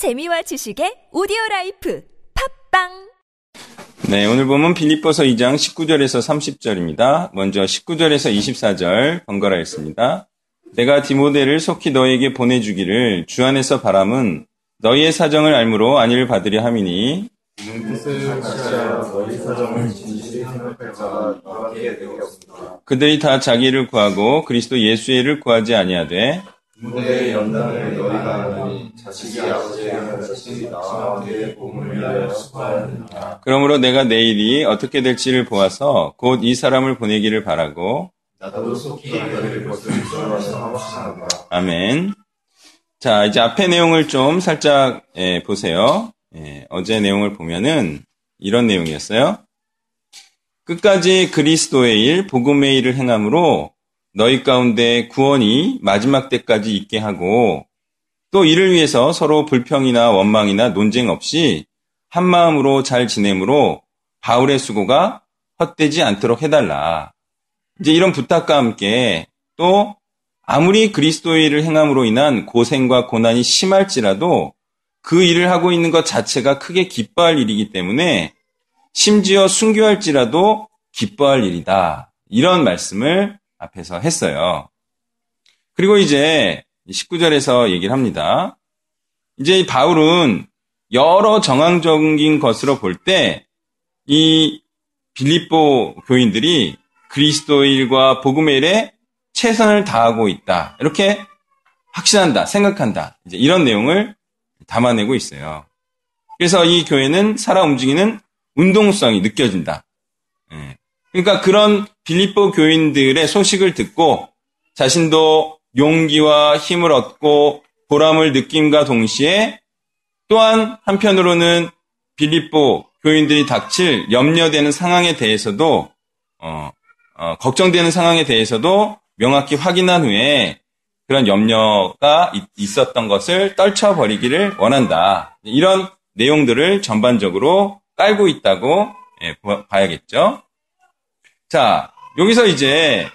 재미와 지식의 오디오 라이프 팟빵 네, 오늘 본문 빌립보서 2장 19절에서 30절입니다. 먼저 19절에서 24절 번갈아 읽습니다. 내가 디모데를 속히 너희에게 보내주기를 주 안에서 바람은 너희의 사정을 알므로 안위를 받으려 함이니 그들이 다 자기를 구하고 그리스도 예수의 일을 구하지 아니하되 무대의 연단을 너희가 아니 자식이 아버지의 자식이 나와 내 몸을 위하여 수고하느니라. 그러므로 내가 내일이 어떻게 될지를 보아서 곧 이 사람을 보내기를 바라고 나도 속히 너희를 것을 주어서 확신한다. 아멘. 자, 이제 앞의 내용을 좀 살짝 예, 보세요. 예, 어제 내용을 보면은 이런 내용이었어요. 끝까지 그리스도의 일, 복음의 일을 행함으로 너희 가운데 구원이 마지막 때까지 있게 하고 또 이를 위해서 서로 불평이나 원망이나 논쟁 없이 한 마음으로 잘 지내므로 바울의 수고가 헛되지 않도록 해달라. 이제 이런 부탁과 함께 또 아무리 그리스도의 일을 행함으로 인한 고생과 고난이 심할지라도 그 일을 하고 있는 것 자체가 크게 기뻐할 일이기 때문에 심지어 순교할지라도 기뻐할 일이다. 이런 말씀을 앞에서 했어요. 그리고 이제 19절에서 얘기를 합니다. 이제 바울은 여러 정황적인 것으로 볼 때 이 빌립보 교인들이 그리스도의 일과 복음의 일에 최선을 다하고 있다. 이렇게 확신한다, 생각한다. 이제 이런 내용을 담아내고 있어요. 그래서 이 교회는 살아 움직이는 운동성이 느껴진다. 예. 그러니까 그런 빌립보 교인들의 소식을 듣고 자신도 용기와 힘을 얻고 보람을 느낌과 동시에 또한 한편으로는 빌립보 교인들이 닥칠 염려되는 상황에 대해서도 어, 어, 걱정되는 상황에 대해서도 명확히 확인한 후에 그런 염려가 있었던 것을 떨쳐버리기를 원한다. 이런 내용들을 전반적으로 깔고 있다고 예, 봐야겠죠. 자, 여기서 이제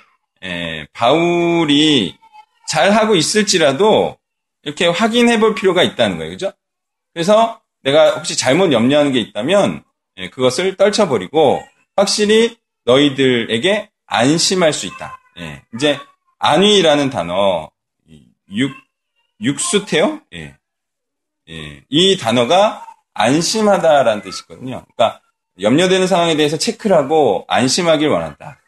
예, 바울이 잘 하고 있을지라도 이렇게 확인해 볼 필요가 있다는 거예요. 그죠? 그래서 내가 혹시 잘못 염려하는 게 있다면 예, 그것을 떨쳐버리고 확실히 너희들에게 안심할 수 있다. 예, 이제 안위라는 단어 육 육수태요? 예. 예. 이 단어가 안심하다라는 뜻이거든요. 그러니까 염려되는 상황에 대해서 체크를 하고 안심하길 원한다.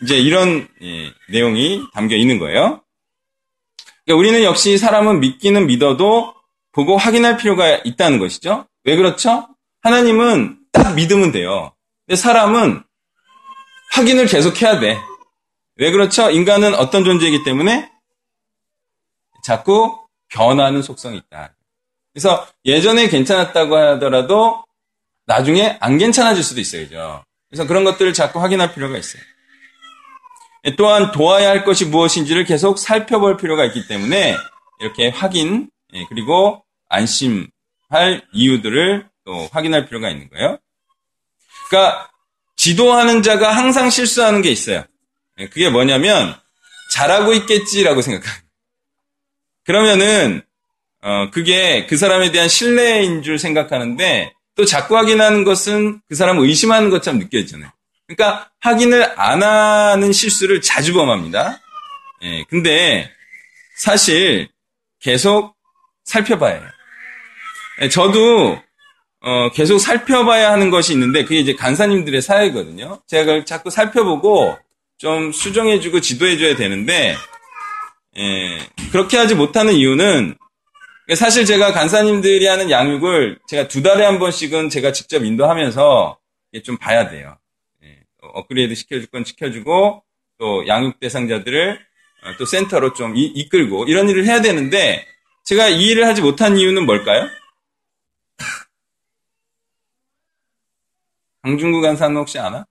예. 이제 이런 예, 내용이 담겨 있는 거예요. 그러니까 우리는 역시 사람은 믿기는 믿어도 보고 확인할 필요가 있다는 것이죠. 왜 그렇죠? 하나님은 딱 믿으면 돼요. 근데 사람은 확인을 계속 해야 돼. 왜 그렇죠? 인간은 어떤 존재이기 때문에 자꾸 변하는 속성이 있다. 그래서 예전에 괜찮았다고 하더라도 나중에 안 괜찮아질 수도 있어요. 그래서 그런 것들을 자꾸 확인할 필요가 있어요. 또한 도와야 할 것이 무엇인지를 계속 살펴볼 필요가 있기 때문에 이렇게 확인 예, 그리고 안심할 이유들을 또 확인할 필요가 있는 거예요. 그러니까 지도하는 자가 항상 실수하는 게 있어요. 예, 그게 뭐냐면 잘하고 있겠지라고 생각합니다. 그러면은 어 그게 그 사람에 대한 신뢰인 줄 생각하는데 또 자꾸 확인하는 것은 그 사람을 의심하는 것처럼 느껴지잖아요. 그러니까 확인을 안 하는 실수를 자주 범합니다. 예, 근데 사실 계속 살펴봐야 해요. 예, 저도 어, 계속 살펴봐야 하는 것이 있는데 그게 이제 간사님들의 사회거든요. 제가 그걸 자꾸 살펴보고 좀 수정해주고 지도해줘야 되는데 예, 그렇게 하지 못하는 이유는 사실 제가 간사님들이 하는 양육을 제가 두 달에 한 번씩은 제가 직접 인도하면서 좀 봐야 돼요. 예, 업그레이드 시켜줄 건 시켜주고 또 양육 대상자들을 어, 또 센터로 좀 이, 끌고 이런 일을 해야 되는데 제가 이 일을 하지 못한 이유는 뭘까요? 강중구 간사는 혹시 아나?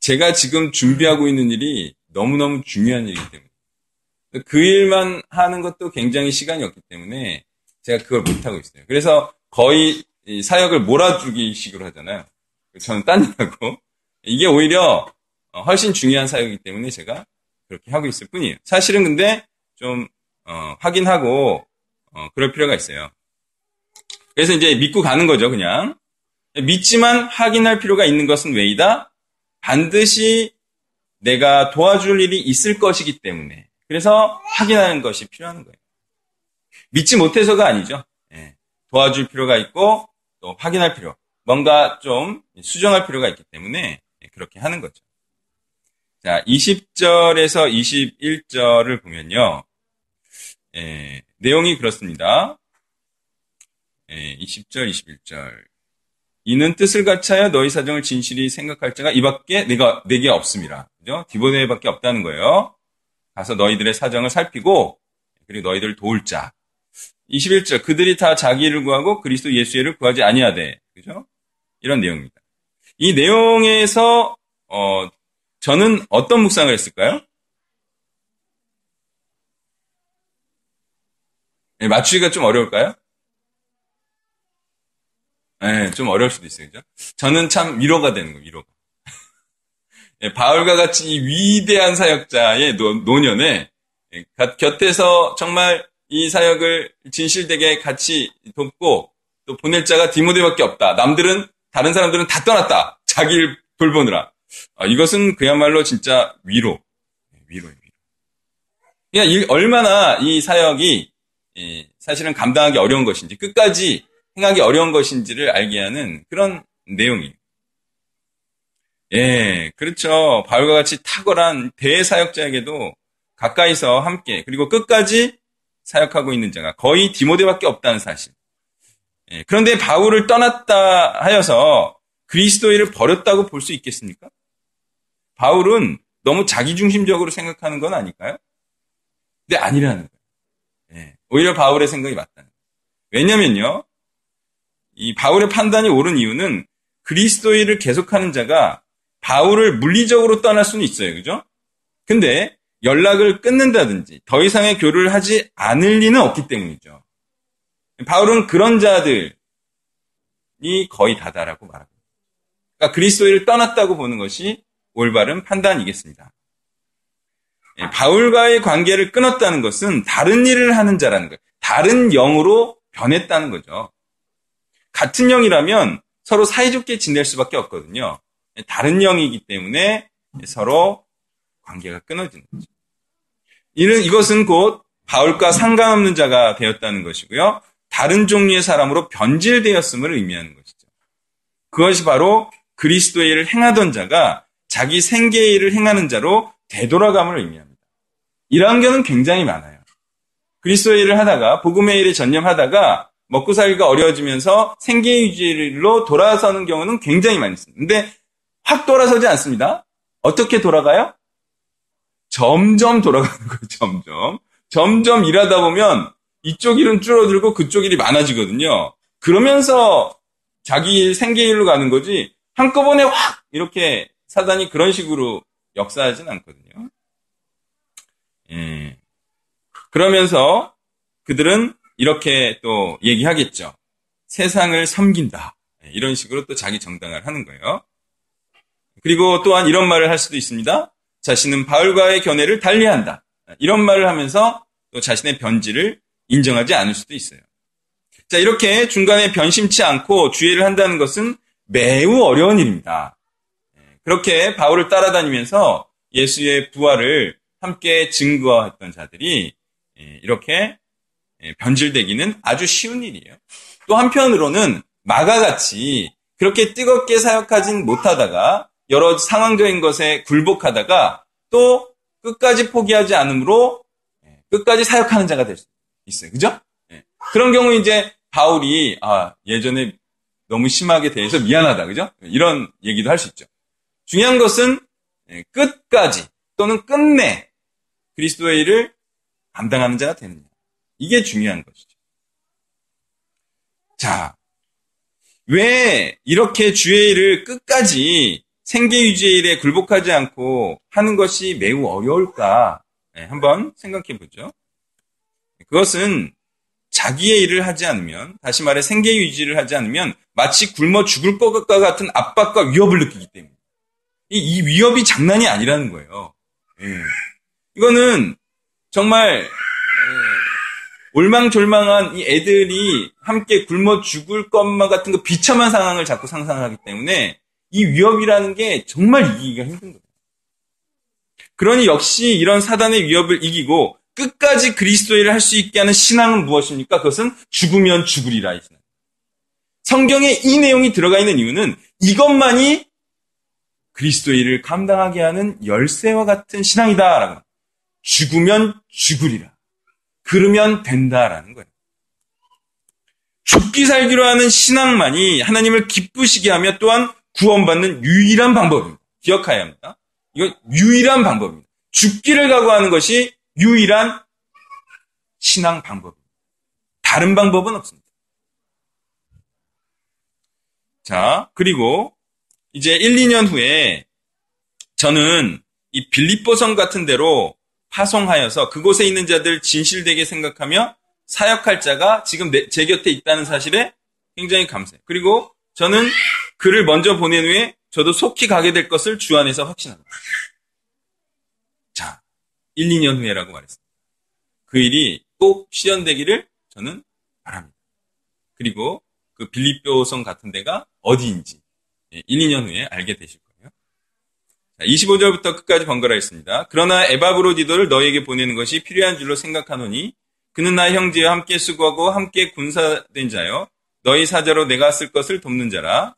제가 지금 준비하고 있는 일이 너무너무 중요한 일이기 때문에. 그 일만 하는 것도 굉장히 시간이 없기 때문에 제가 그걸 못하고 있어요. 그래서 거의 사역을 몰아주기 식으로 하잖아요. 저는 딴 일하고. 이게 오히려 훨씬 중요한 사역이기 때문에 제가 그렇게 하고 있을 뿐이에요. 사실은 근데 좀 어, 확인하고 어, 그럴 필요가 있어요. 그래서 이제 믿고 가는 거죠, 그냥. 믿지만 확인할 필요가 있는 것은 왜이다? 반드시 내가 도와줄 일이 있을 것이기 때문에. 그래서 확인하는 것이 필요한 거예요. 믿지 못해서가 아니죠. 예. 도와줄 필요가 있고 또 확인할 필요. 뭔가 좀 수정할 필요가 있기 때문에 그렇게 하는 거죠. 자, 20절에서 21절을 보면요. 예, 내용이 그렇습니다. 예, 20절, 21절. 이는 뜻을 갖춰야 너희 사정을 진실히 생각할 자가 이밖에 내가 내게 없습니다. 그죠? 디보데밖에 없다는 거예요. 가서 너희들의 사정을 살피고 그리고 너희들 도울 자. 21절 그들이 다 자기를 구하고 그리스도 예수를 구하지 아니하되. 그죠? 이런 내용입니다. 이 내용에서 어 저는 어떤 묵상을 했을까요? 네, 맞추기가 좀 어려울까요? 네, 좀 어려울 수도 있어요. 그죠? 저는 참 위로가 되는 거예요, 위로가. 네, 바울과 같이 이 위대한 사역자의 노, 노년에 네, 곁에서 정말 이 사역을 진실되게 같이 돕고 또 보낼 자가 디모데밖에 없다. 남들은 다른 사람들은 다 떠났다. 자기를 돌보느라. 아, 이것은 그야말로 진짜 위로. 위로예요, 위로. 그러니까 얼마나 이 사역이 사실은 감당하기 어려운 것인지, 끝까지 행하기 어려운 것인지를 알게 하는 그런 내용이에요. 예, 그렇죠. 바울과 같이 탁월한 대사역자에게도 가까이서 함께, 그리고 끝까지 사역하고 있는 자가 거의 디모데밖에 없다는 사실. 예, 그런데 바울을 떠났다 하여서 그리스도인을 버렸다고 볼 수 있겠습니까? 바울은 너무 자기중심적으로 생각하는 건 아닐까요? 근데 아니라는 거예요. 예, 오히려 바울의 생각이 맞다는 거예요. 왜냐면요. 이 바울의 판단이 옳은 이유는 그리스도인을 계속하는 자가 바울을 물리적으로 떠날 수는 있어요. 그죠? 근데 연락을 끊는다든지 더 이상의 교류를 하지 않을 리는 없기 때문이죠. 바울은 그런 자들이 거의 다다라고 말합니다. 그러니까 그리스도인을 떠났다고 보는 것이 올바른 판단이겠습니다. 예, 바울과의 관계를 끊었다는 것은 다른 일을 하는 자라는 거예요. 다른 영으로 변했다는 거죠. 같은 영이라면 서로 사이좋게 지낼 수밖에 없거든요. 예, 다른 영이기 때문에 서로 관계가 끊어지는 거죠. 이는 이것은 곧 바울과 상관없는 자가 되었다는 것이고요. 다른 종류의 사람으로 변질되었음을 의미하는 것이죠. 그것이 바로 그리스도의 일을 행하던 자가 자기 생계의 일을 행하는 자로 되돌아감을 의미합니다. 이러한 경우는 굉장히 많아요. 그리스도의 일을 하다가 복음의 일에 전념하다가 먹고 살기가 어려워지면서 생계 유지로 돌아서는 경우는 굉장히 많이 있습니다. 근데 확 돌아서지 않습니다. 어떻게 돌아가요? 점점 돌아가는 거예요, 점점. 점점 일하다 보면 이쪽 일은 줄어들고 그쪽 일이 많아지거든요. 그러면서 자기 생계일로 가는 거지 한꺼번에 확 이렇게 사단이 그런 식으로 역사하진 않거든요. 예. 그러면서 그들은 이렇게 또 얘기하겠죠. 세상을 섬긴다. 예, 이런 식으로 또 자기 정당을 하는 거예요. 그리고 또한 이런 말을 할 수도 있습니다. 자신은 바울과의 견해를 달리한다. 이런 말을 하면서 또 자신의 변질을 인정하지 않을 수도 있어요. 자, 이렇게 중간에 변심치 않고 주의를 한다는 것은 매우 어려운 일입니다. 예, 그렇게 바울을 따라다니면서 예수의 부활을 함께 증거했던 자들이 예, 이렇게 예, 변질되기는 아주 쉬운 일이에요. 또 한편으로는 마가같이 그렇게 뜨겁게 사역하진 못하다가 여러 상황적인 것에 굴복하다가 또 끝까지 포기하지 않으므로 끝까지 사역하는 자가 될 수 있어요. 그죠? 그런 경우 이제 바울이 아 예전에 너무 심하게 대해서 미안하다. 그죠? 이런 얘기도 할 수 있죠. 중요한 것은 끝까지 또는 끝내 그리스도의 일을 감당하는 자가 되느냐. 이게 중요한 것이죠. 자, 왜 이렇게 주의 일을 끝까지 생계 유지의 일에 굴복하지 않고 하는 것이 매우 어려울까? 네, 한번 생각해 보죠. 그것은 자기의 일을 하지 않으면, 다시 말해 생계 유지를 하지 않으면 마치 굶어 죽을 것과 같은 압박과 위협을 느끼기 때문에. 이, 이 위협이 장난이 아니라는 거예요. 예. 이거는 정말 올망졸망한 이 애들이 함께 굶어 죽을 것만 같은 그 비참한 상황을 자꾸 상상하기 때문에 이 위협이라는 게 정말 이기기가 힘든 거예요. 그러니 역시 이런 사단의 위협을 이기고 끝까지 그리스도의를 할수 있게 하는 신앙은 무엇입니까? 그것은 죽으면 죽으리라. 성경에 이 내용이 들어가 있는 이유는 이것만이 그리스도의를 감당하게 하는 열쇠와 같은 신앙이다라고. 죽으면 죽으리라. 그러면 된다라는 거예요. 죽기 살기로 하는 신앙만이 하나님을 기쁘시게 하며 또한 구원받는 유일한 방법입니다. 기억해야 합니다. 이건 유일한 방법입니다. 죽기를 각오하는 것이 유일한 신앙 방법입니다. 다른 방법은 없습니다. 자, 그리고 이제 1, 2년 후에 저는 이 빌립보성 같은 데로 파송하여서 그곳에 있는 자들 진실되게 생각하며 사역할 자가 지금 제 곁에 있다는 사실에 굉장히 감사해요. 그리고 저는 그를 먼저 보낸 후에 저도 속히 가게 될 것을 주 안에서 확신합니다. 자, 1, 2년 후에라고 말했습니다. 그 일이 꼭 실현되기를 저는 바랍니다. 그리고 그 빌립보성 같은 데가 어디인지 1, 2년 후에 알게 되실 거예요. 자, 25절부터 끝까지 번갈아 있습니다. 그러나 에바브로디도를 너에게 보내는 것이 필요한 줄로 생각하노니 그는 나의 형제와 함께 수고하고 함께 군사된 자요. 너희 사자로 내가 쓸 것을 돕는 자라.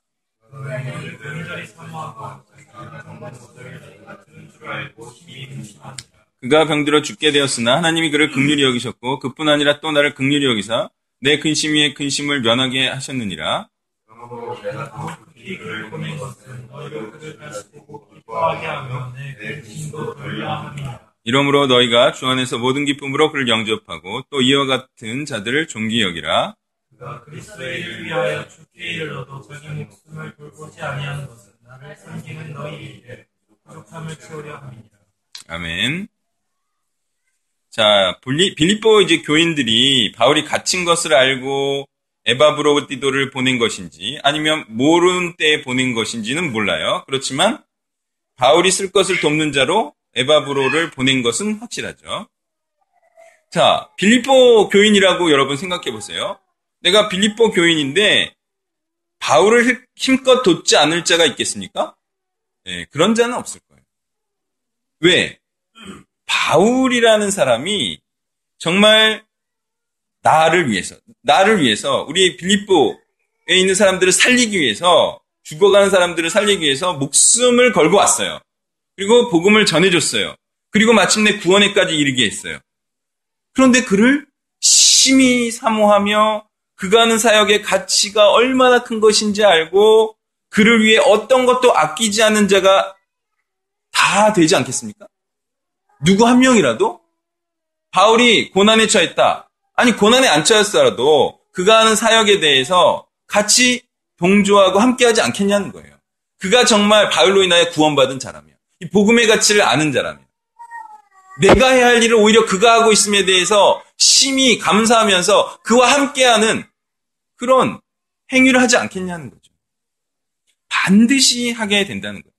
그가 병들어 죽게 되었으나 하나님이 그를 극률히 여기셨고 그뿐 아니라 또 나를 극률히 여기사 내 근심 위에 근심을 면하게 하셨느니라. 이러므로 너희가 주 안에서 모든 기쁨으로 그를 영접하고 또 이와 같은 자들을 존귀 여기라. 그가 그리스도의 일을 위하여 죽게 이르러도 자기 목숨을 돌보지 아니하는 것은 나를 섬기는 너희 일에 부족함을 채우려 함이니라. 아멘. 자, 빌립보 이제 교인들이 바울이 갇힌 것을 알고 에바브로디도를 보낸 것인지 아니면 모르는 때에 보낸 것인지는 몰라요. 그렇지만 바울이 쓸 것을 돕는 자로 에바브로를 보낸 것은 확실하죠. 자, 빌립보 교인이라고 여러분 생각해 보세요. 내가 빌립보 교인인데 바울을 힘껏 돕지 않을 자가 있겠습니까? 네, 그런 자는 없을 거예요. 왜? 바울이라는 사람이 정말 나를 위해서, 나를 위해서, 우리 빌립보에 있는 사람들을 살리기 위해서, 죽어가는 사람들을 살리기 위해서 목숨을 걸고 왔어요. 그리고 복음을 전해줬어요. 그리고 마침내 구원에까지 이르게 했어요. 그런데 그를 심히 사모하며 그가 하는 사역의 가치가 얼마나 큰 것인지 알고 그를 위해 어떤 것도 아끼지 않는 자가 다 되지 않겠습니까? 누구 한 명이라도 바울이 고난에 처했다. 아니 고난에 안 처했더라도 그가 하는 사역에 대해서 같이 동조하고 함께하지 않겠냐는 거예요. 그가 정말 바울로 인하여 구원받은 자라면 이 복음의 가치를 아는 자라면 내가 해야 할 일을 오히려 그가 하고 있음에 대해서 심히 감사하면서 그와 함께하는 그런 행위를 하지 않겠냐는 거죠. 반드시 하게 된다는 거예요.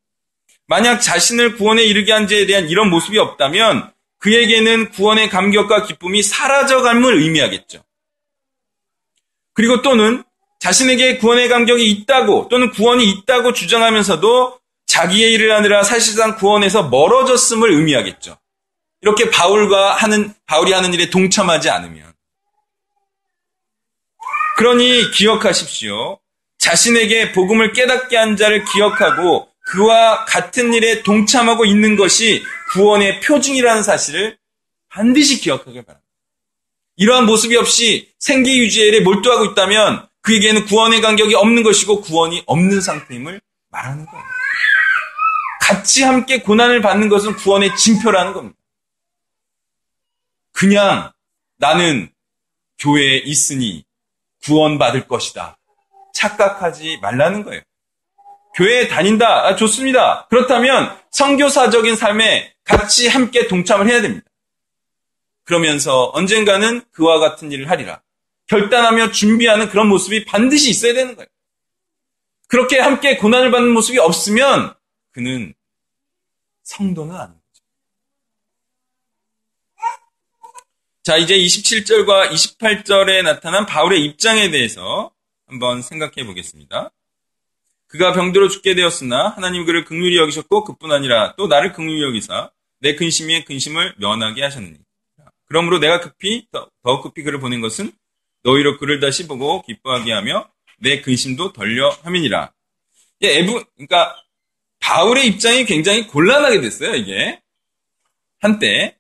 만약 자신을 구원에 이르게 한 자에 대한 이런 모습이 없다면 그에게는 구원의 감격과 기쁨이 사라져감을 의미하겠죠. 그리고 또는 자신에게 구원의 감격이 있다고 또는 구원이 있다고 주장하면서도 자기의 일을 하느라 사실상 구원에서 멀어졌음을 의미하겠죠. 이렇게 바울과 하는 바울이 하는 일에 동참하지 않으면 그러니 기억하십시오. 자신에게 복음을 깨닫게 한 자를 기억하고 그와 같은 일에 동참하고 있는 것이 구원의 표징이라는 사실을 반드시 기억하길 바랍니다. 이러한 모습이 없이 생계 유지에 몰두하고 있다면 그에게는 구원의 간격이 없는 것이고 구원이 없는 상태임을 말하는 거예요. 같이 함께 고난을 받는 것은 구원의 징표라는 겁니다. 그냥 나는 교회에 있으니 구원받을 것이다. 착각하지 말라는 거예요. 교회에 다닌다. 아, 좋습니다. 그렇다면 성교사적인 삶에 같이 함께 동참을 해야 됩니다. 그러면서 언젠가는 그와 같은 일을 하리라. 결단하며 준비하는 그런 모습이 반드시 있어야 되는 거예요. 그렇게 함께 고난을 받는 모습이 없으면 그는 성도는 거 자, 이제 27절과 28절에 나타난 바울의 입장에 대해서 한번 생각해 보겠습니다. 그가 병들어 죽게 되었으나 하나님 그를 극률히 여기셨고 그뿐 아니라 또 나를 극률히 여기사 내 근심의 근심을 면하게 하셨느니. 그러므로 내가 급히 더, 더 급히 그를 보낸 것은 너희로 그를 다시 보고 기뻐하게 하며 내 근심도 덜려 함이니라. 예, 에브, 그러니까 바울의 입장이 굉장히 곤란하게 됐어요, 이게. 한때,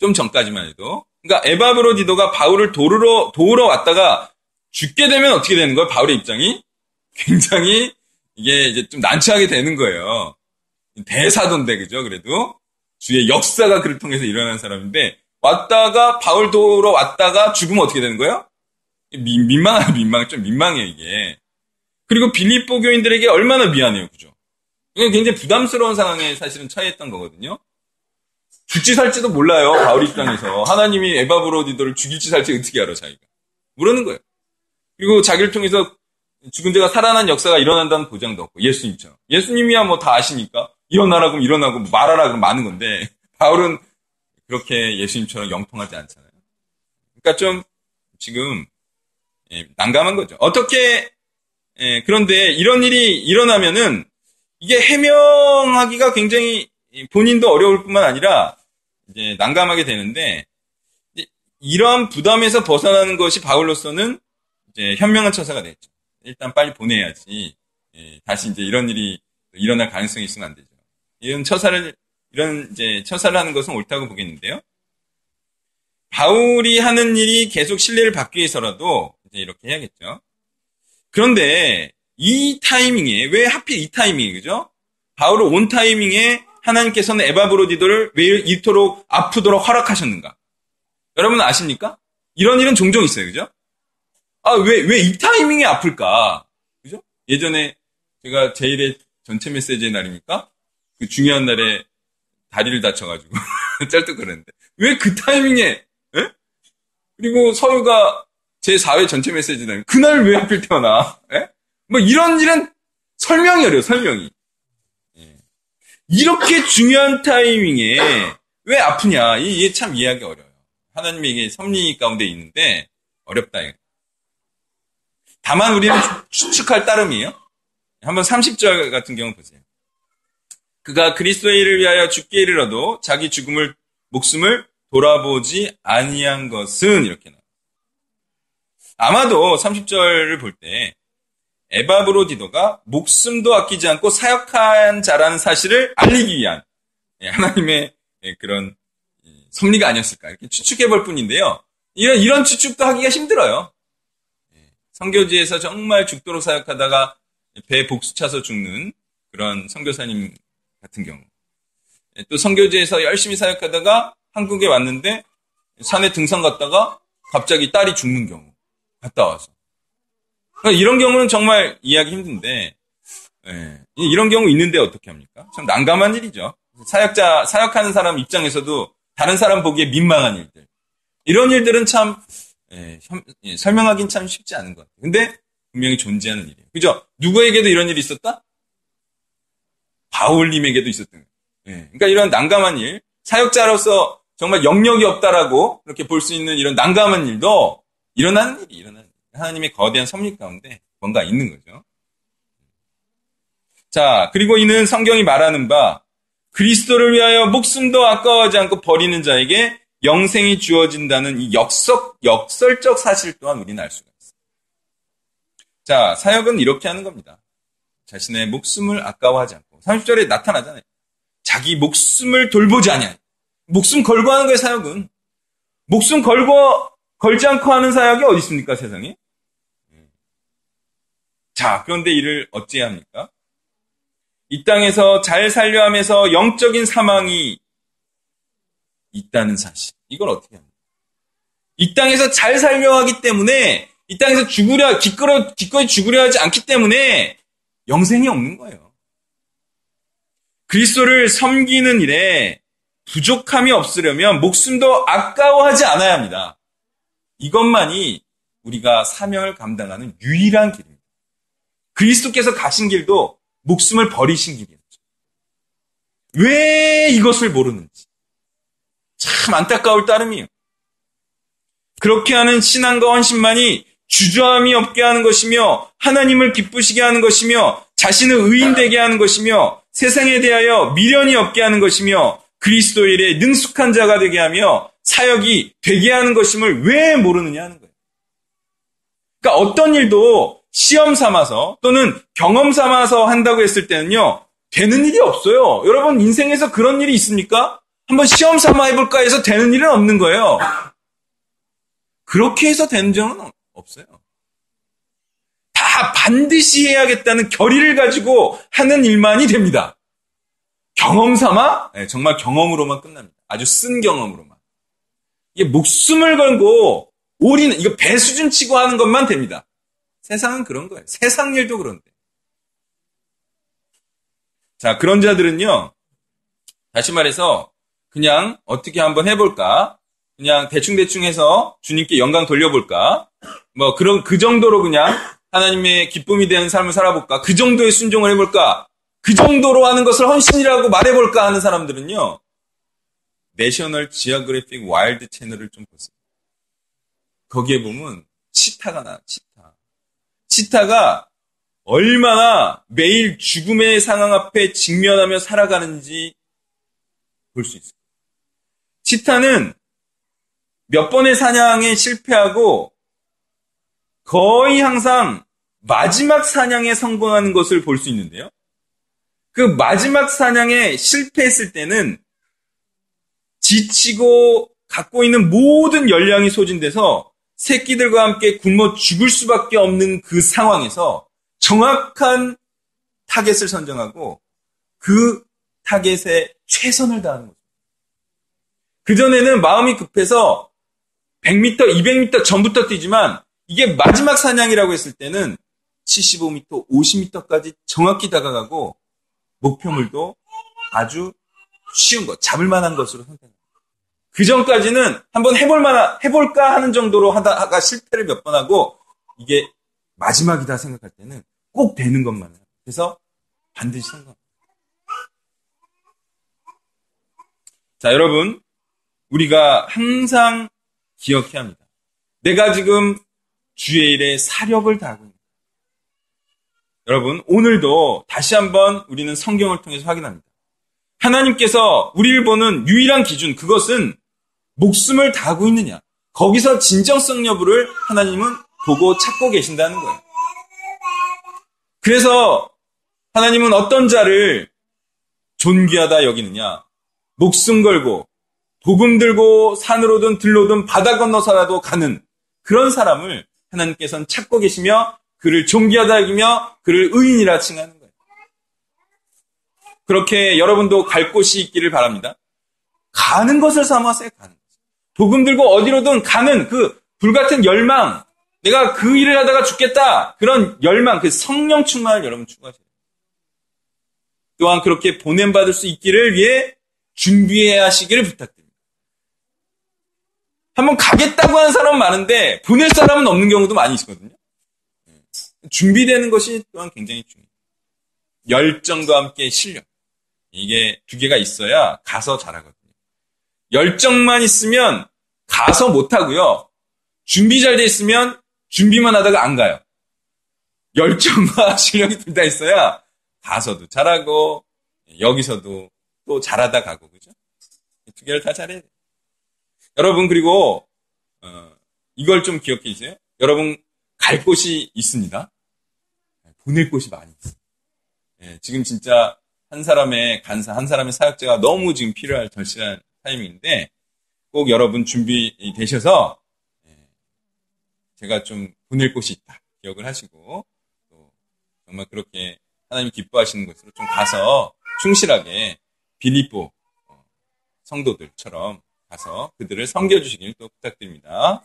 좀 전까지만 해도. 그러니까 에바브로디도가 바울을 도우러, 도우러 왔다가 죽게 되면 어떻게 되는 거예요? 바울의 입장이? 굉장히 이게 이제 좀 난처하게 되는 거예요. 대사돈데, 그죠? 그래도. 주의 역사가 그를 통해서 일어난 사람인데, 왔다가, 바울 도우러 왔다가 죽으면 어떻게 되는 거예요? 민, 민망해, 민망해. 좀 민망해, 이게. 그리고 빌립보 교인들에게 얼마나 미안해요, 그죠? 굉장히 부담스러운 상황에 사실은 처해있던 거거든요. 죽지 살지도 몰라요, 바울 입장에서. 하나님이 에바브로디도를 죽일지 살지 어떻게 알아, 자기가. 모르는 거예요. 그리고 자기를 통해서 죽은 자가 살아난 역사가 일어난다는 보장도 없고, 예수님처럼. 예수님이야 뭐 다 아시니까, 일어나라고 하면 일어나고, 뭐 말하라 그러면 많은 건데, 바울은 그렇게 예수님처럼 영통하지 않잖아요. 그러니까 좀, 지금, 예, 난감한 거죠. 어떻게, 예, 그런데 이런 일이 일어나면은, 이게 해명하기가 굉장히 본인도 어려울 뿐만 아니라, 이제 난감하게 되는데, 이러한 부담에서 벗어나는 것이 바울로서는 이제 현명한 처사가 됐죠. 일단 빨리 보내야지. 예, 다시 이제 이런 일이 일어날 가능성이 있으면 안 되죠. 이런 처사를, 이런 이제 처사를 하는 것은 옳다고 보겠는데요. 바울이 하는 일이 계속 신뢰를 받기 위해서라도 이제 이렇게 해야겠죠. 그런데 이 타이밍에, 왜 하필 이 타이밍이, 그죠? 바울을 온 타이밍에 하나님께서는 에바브로디도를 왜 이토록 아프도록 허락하셨는가? 여러분 아십니까? 이런 일은 종종 있어요, 그죠? 아, 왜, 왜 이 타이밍에 아플까? 그죠? 예전에 제가 제일의 전체 메시지의 날입니까? 그 중요한 날에 다리를 다쳐가지고 짤뚝 그랬는데 왜 그 타이밍에 에? 그리고 서유가 제 4회 전체 메시지 날 그날 왜 하필 태어나? 에? 뭐 이런 일은 설명이 어려요 설명이 예. 이렇게 중요한 타이밍에 왜 아프냐 이게 참 이해하기 어려워요 하나님에게 섭리 가운데 있는데 어렵다 이거. 다만 우리는 추측할 따름이에요 한번 30절 같은 경우 보세요 그가 그리스도의 일을 위하여 죽게 이르러도 자기 죽음을 목숨을 돌아보지 아니한 것은 이렇게 나와요. 아마도 30절을 볼 때 에바브로디도가 목숨도 아끼지 않고 사역한 자라는 사실을 알리기 위한 예, 하나님의 예, 그런 섭리가 아니었을까 이렇게 추측해 볼 뿐인데요. 이런 이런 추측도 하기가 힘들어요. 성교지에서 정말 죽도록 사역하다가 배 복수 차서 죽는 그런 선교사님 같은 경우. 또 선교지에서 열심히 사역하다가 한국에 왔는데 산에 등산 갔다가 갑자기 딸이 죽는 경우. 갔다 와서. 그러니까 이런 경우는 정말 이해하기 힘든데, 예, 이런 경우 있는데 어떻게 합니까? 참 난감한 일이죠. 사역자, 사역하는 사람 입장에서도 다른 사람 보기에 민망한 일들. 이런 일들은 참, 예, 예, 설명하기는 참 쉽지 않은 것 같아요. 근데 분명히 존재하는 일이에요. 그죠? 누구에게도 이런 일이 있었다? 바울님에게도 있었던 거예요. 예. 그러니까 이런 난감한 일, 사역자로서 정말 영역이 없다라고 이렇게 볼 수 있는 이런 난감한 일도 일어나는 일이 일어나는 일. 하나님의 거대한 섭리 가운데 뭔가 있는 거죠. 자, 그리고 이는 성경이 말하는 바 그리스도를 위하여 목숨도 아까워하지 않고 버리는 자에게 영생이 주어진다는 이 역석, 역설적 사실 또한 우리는 알 수가 있습니다. 자, 사역은 이렇게 하는 겁니다. 자신의 목숨을 아까워하지 않고 30절에 나타나잖아요. 자기 목숨을 돌보지 않냐. 목숨 걸고 하는 거예요, 사역은. 목숨 걸고, 걸지 않고 하는 사역이 어디 있습니까, 세상에? 자, 그런데 이를 어찌해야 합니까? 이 땅에서 잘 살려 하면서 영적인 사망이 있다는 사실. 이걸 어떻게 합니까? 이 땅에서 잘 살려 하기 때문에, 이 땅에서 죽으려, 기꺼이, 기꺼이 죽으려 하지 않기 때문에 영생이 없는 거예요. 그리스도를 섬기는 일에 부족함이 없으려면 목숨도 아까워하지 않아야 합니다. 이것만이 우리가 사명을 감당하는 유일한 길입니다. 그리스도께서 가신 길도 목숨을 버리신 길이었죠. 왜 이것을 모르는지. 참 안타까울 따름이에요. 그렇게 하는 신앙과 헌신만이 주저함이 없게 하는 것이며 하나님을 기쁘시게 하는 것이며 자신을 의인되게 하는 것이며 세상에 대하여 미련이 없게 하는 것이며 그리스도 일에 능숙한 자가 되게 하며 사역이 되게 하는 것임을 왜 모르느냐 하는 거예요. 그러니까 어떤 일도 시험 삼아서 또는 경험 삼아서 한다고 했을 때는요, 되는 일이 없어요. 여러분 인생에서 그런 일이 있습니까? 한번 시험 삼아 해볼까 해서 되는 일은 없는 거예요. 그렇게 해서 되는 적은 없어요. 다 반드시 해야겠다는 결의를 가지고 하는 일만이 됩니다. 경험 삼아? 네, 정말 경험으로만 끝납니다. 아주 쓴 경험으로만. 이게 목숨을 걸고 올인, 이거 배 수준 치고 하는 것만 됩니다. 세상은 그런 거예요. 세상 일도 그런데. 자, 그런 자들은요, 다시 말해서, 그냥 어떻게 한번 해볼까? 그냥 대충대충 해서 주님께 영광 돌려볼까? 뭐, 그런, 그 정도로 그냥 하나님의 기쁨이 되는 삶을 살아볼까? 그 정도의 순종을 해볼까? 그 정도로 하는 것을 헌신이라고 말해볼까 하는 사람들은요, 내셔널 지오그래픽 와일드 채널을 좀 보세요. 거기에 보면 치타가 나, 치타. 치타가 얼마나 매일 죽음의 상황 앞에 직면하며 살아가는지 볼 수 있어요. 치타는 몇 번의 사냥에 실패하고 거의 항상 마지막 사냥에 성공하는 것을 볼 수 있는데요. 그 마지막 사냥에 실패했을 때는 지치고 갖고 있는 모든 열량이 소진돼서 새끼들과 함께 굶어 죽을 수밖에 없는 그 상황에서 정확한 타겟을 선정하고 그 타겟에 최선을 다하는 거죠. 그전에는 마음이 급해서 100m, 200m 전부터 뛰지만 이게 마지막 사냥이라고 했을 때는 75m, 50m까지 정확히 다가가고 목표물도 아주 쉬운 것, 잡을 만한 것으로 선택합니다. 그 전까지는 한번 해볼 만한, 해볼까 하는 정도로 하다가 실패를 몇 번 하고 이게 마지막이다 생각할 때는 꼭 되는 것만 해요. 그래서 반드시 성공. 자, 여러분. 우리가 항상 기억해야 합니다. 내가 지금 주의 일에 사력을 다하고 있다. 여러분, 오늘도 다시 한번 우리는 성경을 통해서 확인합니다. 하나님께서 우리를 보는 유일한 기준, 그것은 목숨을 다하고 있느냐. 거기서 진정성 여부를 하나님은 보고 찾고 계신다는 거예요. 그래서 하나님은 어떤 자를 존귀하다 여기느냐. 목숨 걸고 복음 들고 산으로든 들로든 바다 건너서라도 가는 그런 사람을 하나님께서는 찾고 계시며 그를 존귀하다 여기며 그를 의인이라 칭하는 거예요. 그렇게 여러분도 갈 곳이 있기를 바랍니다. 가는 것을 삼아서 가는 것. 복음 들고 어디로든 가는 그 불같은 열망, 내가 그 일을 하다가 죽겠다. 그런 열망, 그 성령 충만을 여러분 추구하세요. 또한 그렇게 보냄받을 수 있기를 위해 준비해야 하시기를 부탁드립니다. 한번 가겠다고 하는 사람은 많은데 보낼 사람은 없는 경우도 많이 있거든요. 준비되는 것이 또한 굉장히 중요해요. 열정과 함께 실력. 이게 두 개가 있어야 가서 잘하거든요. 열정만 있으면 가서 못 하고요. 준비 잘 돼 있으면 준비만 하다가 안 가요. 열정과 실력이 둘 다 있어야 가서도 잘하고 여기서도 또 잘하다 가고 그죠? 두 개를 다 돼요. 여러분 그리고 어, 이걸 좀 기억해 주세요. 여러분 갈 곳이 있습니다. 보낼 곳이 많이 있어요. 예, 지금 진짜 한 사람의 간사, 한 사람의 사역자가 너무 지금 필요할 절실한 타이밍인데 꼭 여러분 준비되셔서 예, 제가 좀 보낼 곳이 있다 기억을 하시고 또 정말 그렇게 하나님 기뻐하시는 곳으로 좀 가서 충실하게 빌립보 어, 성도들처럼 가서 그들을 섬겨주시길 또 부탁드립니다.